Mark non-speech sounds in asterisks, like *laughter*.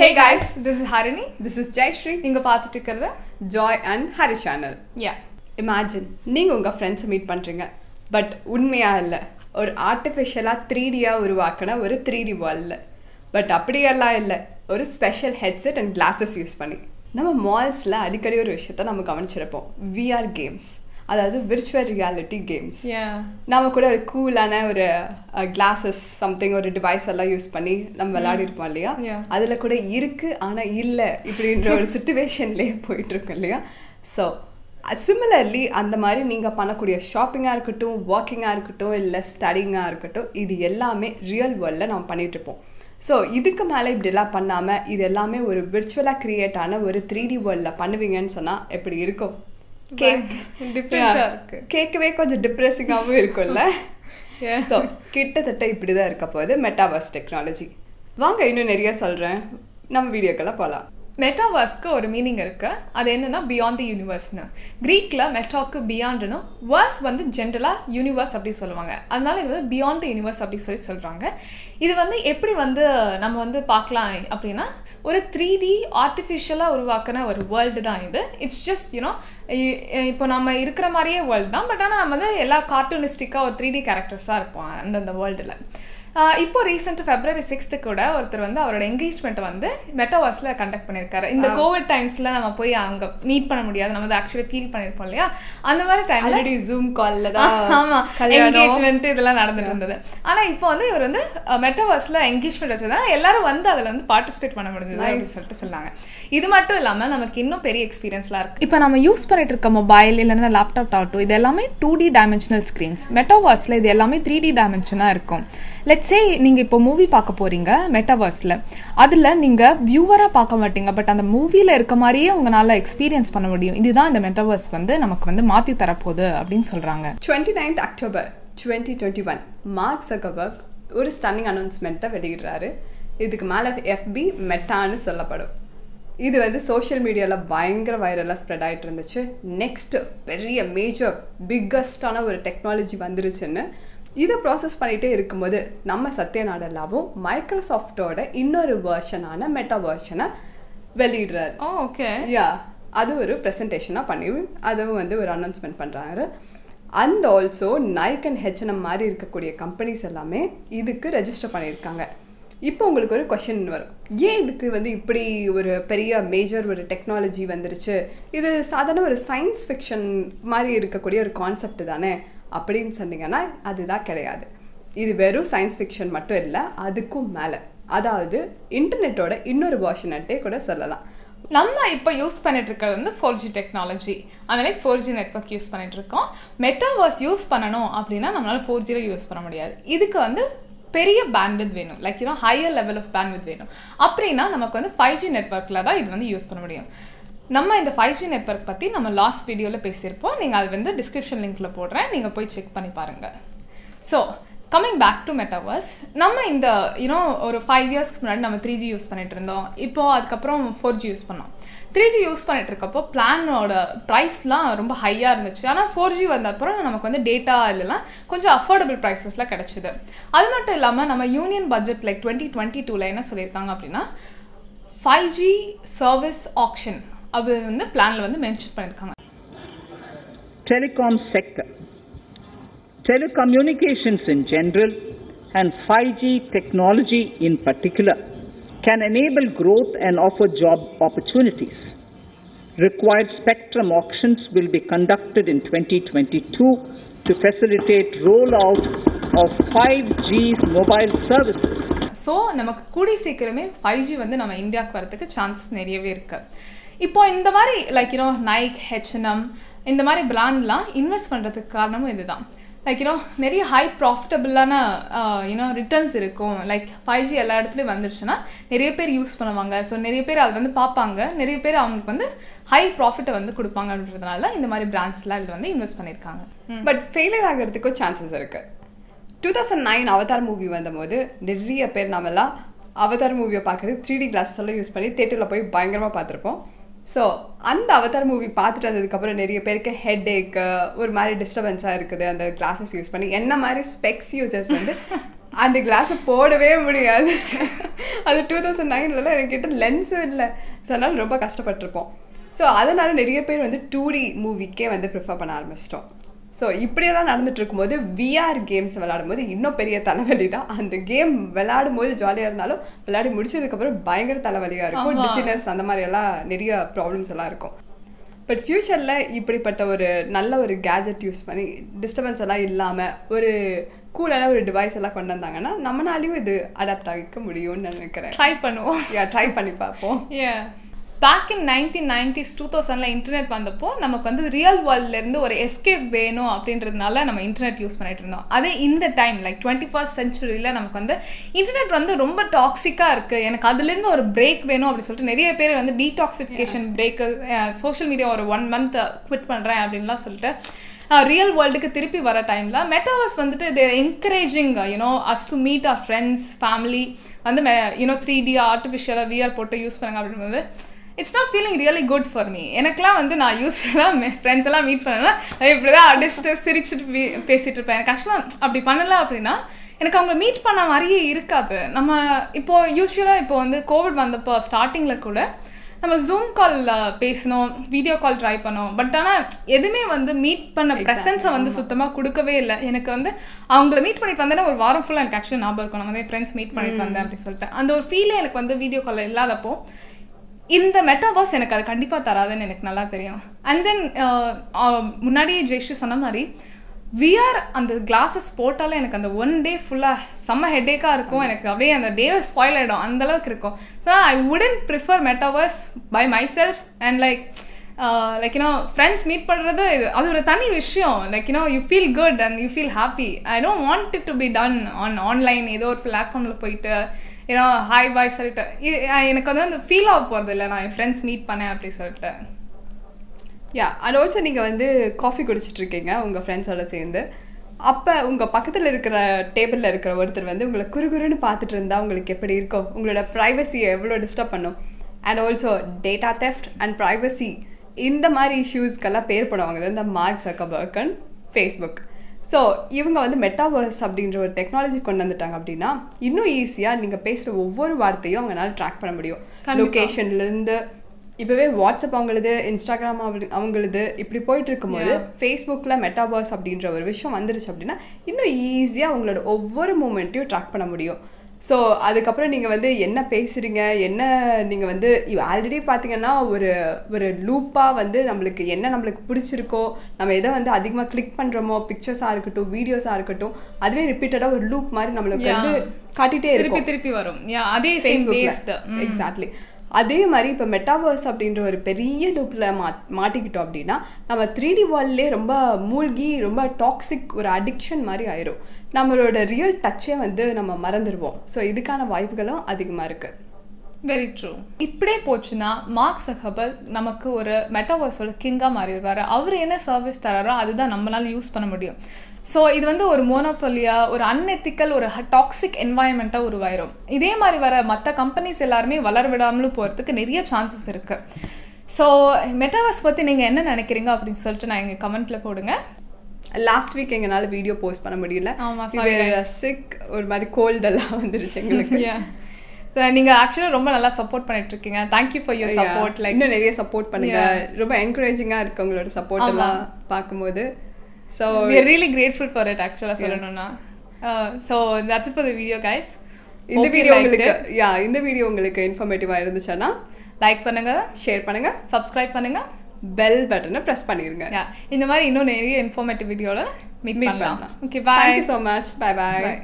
Hey guys. This is Harini this is Jayashree நீங்க பார்த்துட்டு இருக்கிறது Joy and Hari channel ya imagine நீங்கள் உங்கள் ஃப்ரெண்ட்ஸை மீட் பண்ணுறீங்க பட் உண்மையாக இல்லை. ஒரு ஆர்டிஃபிஷியலாக த்ரீ டியாக உருவாக்கின ஒரு த்ரீ டி வேர்ல்டில் பட் அப்படியெல்லாம் இல்லை. ஒரு special headset and glasses use பண்ணி. நம்ம மால்ஸில் அடிக்கடி ஒரு விஷயத்த நம்ம கவனிச்சிருப்போம். விஆர் கேம்ஸ் அதாவது விர்ச்சுவல் ரியாலிட்டி கேம்ஸ் நாம கூட ஒரு கூலான ஒரு கிளாஸஸ் சம்திங் ஒரு டிவைஸ் எல்லாம் யூஸ் பண்ணி நம்ம விளையாடி இருப்போம் இல்லையா. அதுல கூட இருக்கு ஆனா இல்ல இப்படின்ற ஒரு *laughs* சுச்சுவேஷன்லயே போயிட்டு இருக்கோம் இல்லையா? ஸோ சிமிலர்லி அந்த மாதிரி நீங்கள் பண்ணக்கூடிய ஷாப்பிங்காக இருக்கட்டும் ஒர்க்கிங்காக இருக்கட்டும் இல்லை ஸ்டடிங்காக இருக்கட்டும் இது எல்லாமே ரியல் வேர்ல்டில் நம்ம பண்ணிட்டு இருப்போம் ஸோ இதுக்கு மேலே இப்படிலாம் பண்ணாமல் இது எல்லாமே ஒரு விர்ச்சுவலாக கிரியேட் ஆன ஒரு த்ரீ டி வேர்ல்டில் பண்ணுவீங்கன்னு சொன்னால் எப்படி இருக்கும்? கேக் டிஃப்ரெண்டா இருக்கு கேட்கவே கொஞ்சம் டிப்ரெசிங்காகவும் இருக்கும்ல. *laughs* ஸோ கிட்டத்தட்ட இப்படி தான் இருக்க போகுது மெட்டாவர்ஸ் டெக்னாலஜி வாங்க இன்னும் நிறைய சொல்கிறேன் நம்ம வீடியோக்கெல்லாம் போகலாம் மெட்டாவர்ஸ்க்கு ஒரு மீனிங் இருக்குது அது என்னென்னா பியாண்ட் தி யூனிவர்ஸ்னு க்ரீக்கில் மெட்டாக்கு பியாண்டுன்னு வர்ஸ் வந்து ஜென்ரலாக யூனிவர்ஸ் அப்படி சொல்லுவாங்க. அதனால இது வந்து பியாண்ட் தி யூனிவர்ஸ் அப்படி சொல்லி சொல்கிறாங்க இது வந்து எப்படி வந்து நம்ம வந்து பார்க்கலாம் அப்படின்னா ஒரு த்ரீ டி ஆர்டிஃபிஷியலாக உருவாக்கின ஒரு வேர்ல்டு தான் இது. இட்ஸ் ஜஸ்ட் யூனோ இப்போ நம்ம இருக்கிற மாதிரியே வேர்ல்டு தான். பட் ஆனால் நம்ம வந்து எல்லா கார்ட்டூனிஸ்டிக்காக ஒரு த்ரீ டி கேரக்டர்ஸாக இருப்போம் அந்தந்த வேர்ல்டில் இப்போ ரீசெண்ட் ஃபெப்ரவரி சிக்ஸ்த்து கூட ஒருத்தர் வந்து அவரோட என்கேஜ்மெண்ட் வந்து மெட்டாவர்ஸில் கண்டக்ட் பண்ணியிருக்காரு. இந்த கோவிட் டைம்ஸில் நம்ம போய் அங்கே மீட் பண்ண முடியாது. நம்ம ஆக்சுவலி ஃபீல் பண்ணியிருப்போம் இல்லையா? அந்த மாதிரி டைம்ல ஆல்ரெடி ஜூம் காலில் தான் ஆமா. கல்யாணம். என்கேஜ்மெண்ட் இதெல்லாம் நடந்துட்டு இருந்தது ஆனா இப்போ வந்து இவர் வந்து மெட்டாவர்ஸ்ல என்கேஜ்மெண்ட் வச்சதால எல்லாரும் வந்து அதுல வந்து பார்ட்டிசிபேட் பண்ண முடிஞ்சது அப்படின்னு சொல்லிட்டு சொன்னாங்க. இது மட்டும் இல்லாம நமக்கு இன்னும் பெரிய எக்ஸ்பீரியன்ஸ்லாம் இருக்கு. இப்போ நம்ம யூஸ் பண்ணிட்டு இருக்க மொபைல் இல்லைன்னா லேப்டாப் டாட்டோ இது எல்லாமே டூ டி டைமென்ஷனல் ஸ்க்ரீன்ஸ் மெட்டாவர்ஸ்ல இது எல்லாமே த்ரீ டி டைமென்ஷனாக இருக்கும். லெட்ஸே நீங்கள் இப்போ மூவி பார்க்க போறீங்க மெட்டாவர்ஸில் அதில் நீங்கள் வியூவராக பார்க்க மாட்டீங்க பட் அந்த மூவியில் இருக்க மாதிரியே உங்களால் எக்ஸ்பீரியன்ஸ் பண்ண முடியும். இதுதான் இந்த மெட்டாவர்ஸ் வந்து நமக்கு வந்து மாற்றி தரப்போகுது அப்படின்னு சொல்கிறாங்க twenty ninth October twenty twenty one Mark Zuckerberg ஒரு ஸ்டன்னிங் அனௌன்ஸ்மெண்ட்டை வெளியிடுறாரு. இதுக்கு மேலே எஃபி மெட்டான்னு சொல்லப்படும். இது வந்து சோஷியல் மீடியாவில் பயங்கர வைரலாக ஸ்ப்ரெட் ஆகிட்டு இருந்துச்சு. நெக்ஸ்ட்டு பெரிய மேஜர் பிக்கஸ்டான ஒரு டெக்னாலஜி வந்துருச்சுன்னு இதை ப்ராசஸ் பண்ணிகிட்டே இருக்கும்போது நம்ம சத்யநாடல்லாவும் மைக்ரோசாஃப்டோட இன்னொரு வேர்ஷனான மெட்டா வேர்ஷனை வெளியிடுறாரு. ஓகே யா அது ஒரு ப்ரெசன்டேஷனாக பண்ணி அதுவும் வந்து ஒரு அனௌன்ஸ்மெண்ட் பண்ணுறாரு and also Nike and H N M மாதிரி இருக்கக்கூடிய கம்பெனிஸ் எல்லாமே இதுக்கு ரெஜிஸ்டர் பண்ணியிருக்காங்க. இப்போ உங்களுக்கு ஒரு கொஷின் வரும். ஏன் இதுக்கு வந்து இப்படி ஒரு பெரிய மேஜர் ஒரு டெக்னாலஜி வந்துருச்சு? இது சாதாரண ஒரு சயின்ஸ் ஃபிக்ஷன் மாதிரி இருக்கக்கூடிய ஒரு கான்செப்ட் தானே? அப்படின்னு சொன்னீங்கன்னா அதுதான் கிடையாது. இது வெறும் சயின்ஸ் ஃபிக்ஷன் மட்டும் இல்லை அதுக்கும் மேலே. அதாவது இன்டர்நெட்டோட இன்னொரு வேர்ஷனட்டே கூட சொல்லலாம். நம்ம இப்போ யூஸ் பண்ணிட்டு இருக்கிறது வந்து ஃபோர் ஜி டெக்னாலஜி அதனால ஃபோர் ஜி நெட்ஒர்க் யூஸ் பண்ணிட்டு இருக்கோம் மெட்டாவர்ஸ் யூஸ் பண்ணணும் அப்படின்னா நம்மளால ஃபோர் ஜியில் யூஸ் பண்ண முடியாது. இதுக்கு வந்து பெரிய பேண்ட்வித் வேணும். Like you know higher level of bandwidth வேணும். அப்படின்னா நமக்கு வந்து ஃபைவ் ஜி நெட்ஒர்க்கில் தான் இது வந்து யூஸ் பண்ண முடியும். நம்ம இந்த ஃபைவ் ஜி நெட்ஒர்க் பற்றி நம்ம லாஸ்ட் வீடியோவில் பேசியிருப்போம். நீங்கள் அது வந்து டிஸ்கிரிப்ஷன் லிங்க்கில் போடுறேன். நீங்கள் போய் செக் பண்ணி பாருங்கள் so coming back to metaverse நம்ம இந்த யூனோ ஒரு ஃபைவ் இயர்ஸ்க்கு முன்னாடி நம்ம த்ரீ ஜி யூஸ் பண்ணிட்டு இருந்தோம். இப்போது அதுக்கப்புறம் ஃபோர் ஜி யூஸ் பண்ணோம். த்ரீ ஜி யூஸ் பண்ணிட்டு இருக்கப்போ பிளானோட ப்ரைஸ்லாம் ரொம்ப ஹையாக இருந்துச்சு. ஆனால் ஃபோர் ஜி வந்த அப்புறம் நமக்கு வந்து டேட்டா இல்லைலாம் கொஞ்சம் அஃபோர்டபுள் ப்ரைஸஸில் கிடச்சிது. அது மட்டும் இல்லாமல் நம்ம union budget like twenty twenty டூவில் என்ன சொல்லியிருக்காங்க அப்படின்னா ஃபைவ் ஜி சர்வீஸ் ஆப்ஷன் அது வந்து பிளானில் வந்து மென்ஷன் பண்ணியிருக்காங்க telecom sector, telecommunications in general, and 5G technology in particular can enable growth and offer job opportunities. Required spectrum auctions will be conducted in 2022 to facilitate rollout of 5G mobile services. So நமக்கு கூடி சீக்கிரமே five G வந்து நம்ம இந்தியாவுக்கு வரதுக்கு chances நிறையவே இருக்கு இப்போ இந்த மாதிரி லைக் யூனோ நைக் ஹெச்என்எம் இந்த மாதிரி பிராண்ட்லாம் இன்வெஸ்ட் பண்ணுறதுக்கு காரணமும் இதுதான். லைக் யூனோ நிறைய ஹை ப்ராஃபிட்டபிளான யூனோ ரிட்டர்ன்ஸ் இருக்கும். லைக் ஃபைவ் ஜி எல்லா இடத்துலையும் வந்துருச்சுன்னா நிறைய பேர் யூஸ் பண்ணுவாங்க. ஸோ நிறைய பேர் அதை வந்து பார்ப்பாங்க. நிறைய பேர் அவங்களுக்கு வந்து ஹை ப்ராஃபிட்டை வந்து கொடுப்பாங்க அப்படின்றதுனால இந்த மாதிரி பிராண்ட்ஸ்லாம் இதில் வந்து இன்வெஸ்ட் பண்ணியிருக்காங்க. பட் ஃபெயிலியர் ஆகிறதுக்கும் சான்சஸ் இருக்கு. Two thousand nine Avatar movie வந்தபோது நிறைய பேர் நாமெல்லாம் அவதார் மூவியை பார்க்குறது த்ரீ டி கிளாஸஸ் எல்லாம் யூஸ் பண்ணி தேட்டரில் போய் பயங்கரமாக பார்த்துருப்போம். ஸோ அந்த அவதார் மூவி பார்த்துட்டு வந்ததுக்கப்புறம் நிறைய பேருக்கு ஹெட் ஏக்கு ஒரு மாதிரி டிஸ்டர்பன்ஸாக இருக்குது. அந்த கிளாஸஸ் யூஸ் பண்ணி என்ன மாதிரி ஸ்பெக்ஸ் யூசர்ஸ் வந்து அந்த கிளாஸை போடவே முடியாது. அது டூ தௌசண்ட் நைன்லலாம் என்கிட்ட லென்ஸும் இல்லை. ஸோ அதனால் ரொம்ப கஷ்டப்பட்டிருப்போம். ஸோ அதனால் நிறைய பேர் வந்து டூ டி மூவிக்கே வந்து ப்ரிஃபர் பண்ண ஆரம்பிச்சிட்டோம். ஸோ இப்படியெல்லாம் நடந்துட்டு இருக்கும்போது விஆர் கேம்ஸ் விளையாடும் போது இன்னும் பெரிய தலைவலி தான். அந்த கேம் விளையாடும் போது ஜாலியாக இருந்தாலும் விளையாடி முடிச்சதுக்கப்புறம் பயங்கர தலைவலியாக இருக்கும். டிசினஸ் அந்த மாதிரி எல்லாம் நிறைய ப்ராப்ளம்ஸ் எல்லாம் இருக்கும். பட் ஃப்யூச்சரில் இப்படிப்பட்ட ஒரு நல்ல ஒரு கேஜெட் யூஸ் பண்ணி டிஸ்டர்பன்ஸ் எல்லாம் இல்லாமல் ஒரு கூலான ஒரு டிவைஸ் எல்லாம் கொண்டு வந்தாங்கன்னா நம்மளாலையும் இது அடாப்ட் ஆகிக்க முடியும்னு நினைக்கிறேன். ட்ரை பண்ணுவோம். ட்ரை பண்ணி பார்ப்போம். Back in nineteen nineties two தௌசண்டில் internet வந்தப்போ நமக்கு வந்து ரியல் வேர்ல்ட்லேருந்து ஒரு எஸ்கேப் வேணும் அப்படின்றதுனால நம்ம இன்டர்நெட் யூஸ் பண்ணிட்டு இருந்தோம். அதே இந்த டைம் லைக் டுவெண்ட்டி ஃபர்ஸ்ட் சென்ச்சுரியில் நமக்கு வந்து இன்டர்நெட் வந்து ரொம்ப டாக்ஸிக்காக இருக்குது எனக்கு அதுலேருந்து ஒரு பிரேக் வேணும் அப்படின்னு சொல்லிட்டு நிறைய பேர் வந்து டீடாக்சிஃபிகேஷன் பிரேக் சோஷியல் மீடியா ஒரு ஒன் மந்த் குவிட் பண்ணுறேன் அப்படின்லாம் சொல்லிட்டு ரியல் வேர்ல்டுக்கு திருப்பி வர டைமில் மெட்டாவர்ஸ் வந்துட்டு இது encouraging you know us to meet our friends family வந்து யூனோ த்ரீ டி ஆர்டிஃபிஷியலாக விஆர் போட்டு யூஸ் பண்ணுங்க அப்படின்றது it's not feeling really good for me எனக்குலாம் வந்து நான் யூஸ்வலாக ஃப்ரெண்ட்ஸ் எல்லாம் மீட் பண்ணேன்னா இப்படி தான் அடிச்சுட்டு சிரிச்சுட்டு பே- பேசிட்டு இருப்பேன். எனக்கு ஆக்சுவலாக அப்படி பண்ணல அப்படின்னா எனக்கு அவங்க மீட் பண்ண மாதிரியே இருக்காது. நம்ம இப்போ யூஸ்வலாக இப்போ வந்து கோவிட் வந்தப்போ ஸ்டார்டிங்கில் கூட நம்ம ஜூம் கால் பேசணும் வீடியோ கால் ட்ரை பண்ணோம். பட் ஆனால் எதுவுமே வந்து மீட் பண்ண ப்ரெசன்ஸை வந்து சுத்தமாக கொடுக்கவே இல்லை. எனக்கு வந்து அவங்கள மீட் பண்ணிட்டு வந்தேன்னா ஒரு வாரம் ஃபுல்லாக எனக்கு ஆக்சுவலாக ஞாபகம் இருக்கும். நம்ம ஃப்ரெண்ட்ஸ் மீட் பண்ணிட்டு வந்தேன் அப்படின்னு சொல்லிட்டு. அந்த ஒரு ஃபீலே எனக்கு வந்து வீடியோ கால் இல்லாதப்போ இந்த மெட்டாவாஸ் எனக்கு அது கண்டிப்பாக தராதுன்னு எனக்கு நல்லா தெரியும். அண்ட் தென் uh, uh, முன்னாடியே ஜெய்ஷு சொன்ன மாதிரி விஆர் அந்த கிளாஸஸ் போட்டாலே எனக்கு அந்த ஒன் டே ஃபுல்லாக செம்ம ஹெட்டேக்காக இருக்கும். எனக்கு அப்படியே அந்த டே ஸ்பாயில் ஆகிடும் அந்த அளவுக்கு இருக்கும். So I wouldn't prefer metaverse by myself and like like you know friends meet பண்ணுறது அது ஒரு தனி விஷயம். Like you know you feel good and you feel happy I don't want it to be done on online ஏதோ ஒரு பிளாட்ஃபார்மில் போயிட்டு ஏன்னா ஹாய் பாய் சொல்லிட்டு. இது எனக்கு வந்து அந்த ஃபீல் ஆக போகிறது இல்லை. நான் என் ஃப்ரெண்ட்ஸ் மீட் பண்ணேன் அப்படி சொல்லிட்டு. யா அண்ட் ஆல்சோ நீங்கள் வந்து காஃபி குடிச்சிட்டு இருக்கீங்க உங்கள் ஃப்ரெண்ட்ஸோட சேர்ந்து. அப்போ உங்கள் பக்கத்தில் இருக்கிற டேபிளில் இருக்கிற ஒருத்தர் வந்து உங்களை குறுகுறுன்னு பார்த்துட்டு இருந்தால் உங்களுக்கு எப்படி இருக்கும்? உங்களோட ப்ரைவசியை எவ்வளோ டிஸ்டர்ப் பண்ணும்? And also data theft and privacy இந்த மாதிரி இஷ்யூஸ்க்கெல்லாம் பேர் பண்ணுவாங்க இந்த Mark Zuckerberg and Facebook so இவங்க வந்து மெட்டாவர்ஸ் அப்படின்ற ஒரு டெக்னாலஜி கொண்டு வந்துட்டாங்க அப்படின்னா இன்னும் ஈஸியாக நீங்கள் பேசுகிற ஒவ்வொரு வார்த்தையும் அவங்களால ட்ராக் பண்ண முடியும். லொக்கேஷன்லேருந்து இப்போவே வாட்ஸ்அப் அவங்களுது இன்ஸ்டாகிராம் அவங்களு- அவங்களுது இப்படி போயிட்டு இருக்கும்போது ஃபேஸ்புக்கில் மெட்டாவர்ஸ் அப்படின்ற ஒரு விஷயம் வந்துருச்சு அப்படின்னா இன்னும் ஈஸியாக உங்களோட ஒவ்வொரு மூமெண்ட்டையும் ட்ராக் பண்ண முடியும். ஸோ அதுக்கப்புறம் நீங்கள் வந்து என்ன பேசுகிறீங்க என்ன நீங்கள் வந்து ஆல்ரெடி பார்த்தீங்கன்னா ஒரு ஒரு லூப்பாக வந்து நம்மளுக்கு என்ன நம்மளுக்கு பிடிச்சிருக்கோ நம்ம எதை வந்து அதிகமாக கிளிக் பண்ணுறோமோ பிக்சர்ஸாக இருக்கட்டும் வீடியோஸாக இருக்கட்டும் அதுவே ரிப்பீட்டடாக ஒரு லூப் மாதிரி நம்மளுக்கு. வந்து காட்டிகிட்டே இருக்கும். திருப்பி திருப்பி வரும். அதே எக்ஸாக்ட்லி அதே மாதிரி இப்போ மெட்டாவர்ஸ் அப்படின்ற ஒரு பெரிய லூப்பில் மா மாட்டிக்கிட்டோம் அப்படின்னா நம்ம த்ரீ டி வேர்ல்ட்லே ரொம்ப மூழ்கி ரொம்ப டாக்ஸிக் ஒரு அடிக்ஷன் மாதிரி ஆயிரும். நம்மளோட ரியல் டச்சே வந்து நம்ம மறந்துடுவோம் ஸோ இதுக்கான வாய்ப்புகளும் அதிகமாக இருக்குது வெரி ட்ரூ இப்படியே போச்சுன்னா மார்க் சஹபர் நமக்கு ஒரு மெட்டாவர்ஸோட கிங்காக மாறிடுவார். அவர் என்ன சர்வீஸ் தராரோ அதுதான் நம்மளால யூஸ் பண்ண முடியும். ஸோ இது வந்து ஒரு மோனோபொலியா ஒரு அன்எத்திக்கல் ஒரு டாக்ஸிக் என்வாயன்மெண்ட்டாக உருவாயிரும் இதே மாதிரி வர மற்ற கம்பெனிஸ் எல்லாருமே வளர விடாமலும் போகிறதுக்கு நிறைய சான்சஸ் இருக்கு ஸோ மெட்டாவர்ஸ் பற்றி நீங்கள் என்ன நினைக்கிறீங்க அப்படின்னு சொல்லிட்டு நான் எங்கள் கமெண்ட்டில் போடுங்க லாஸ்ட் வீக் எங்களால் வீடியோ போஸ்ட் பண்ண முடியல. சிக் ஒரு மாதிரி கோல்டெல்லாம் வந்துருச்சு எங்களுக்கு *laughs* Yeah. So, நீங்க ஆக்சுவலாக ரொம்ப நல்லா சப்போர்ட் பண்ணிட்டு இருக்கீங்க thank you for your support. Like இன்னும் நிறைய சப்போர்ட் பண்ணுங்க. ரொம்ப என்கரேஜிங்காக இருக்கு உங்களோட சப்போர்ட். எல்லாம் பார்க்கும்போது so are really grateful for it ஆக்சுவலாக சொல்லணும்னா. So that's for the video guys இந்த வீடியோ உங்களுக்கு யா இந்த வீடியோ உங்களுக்கு இன்ஃபர்மேட்டிவாக இருந்துச்சுன்னா லைக் பண்ணுங்க. ஷேர் பண்ணுங்க. சப்ஸ்கிரைப் பண்ணுங்க. பெல் பட்டனை ப்ரெஸ் பண்ணிருங்க. Yeah. இந்த மாதிரி இன்னும் நிறைய இன்ஃபார்மேட்டிவ் வீடியோவில் மீட் பண்ணலாம். Okay thank you bye so much bye Bye.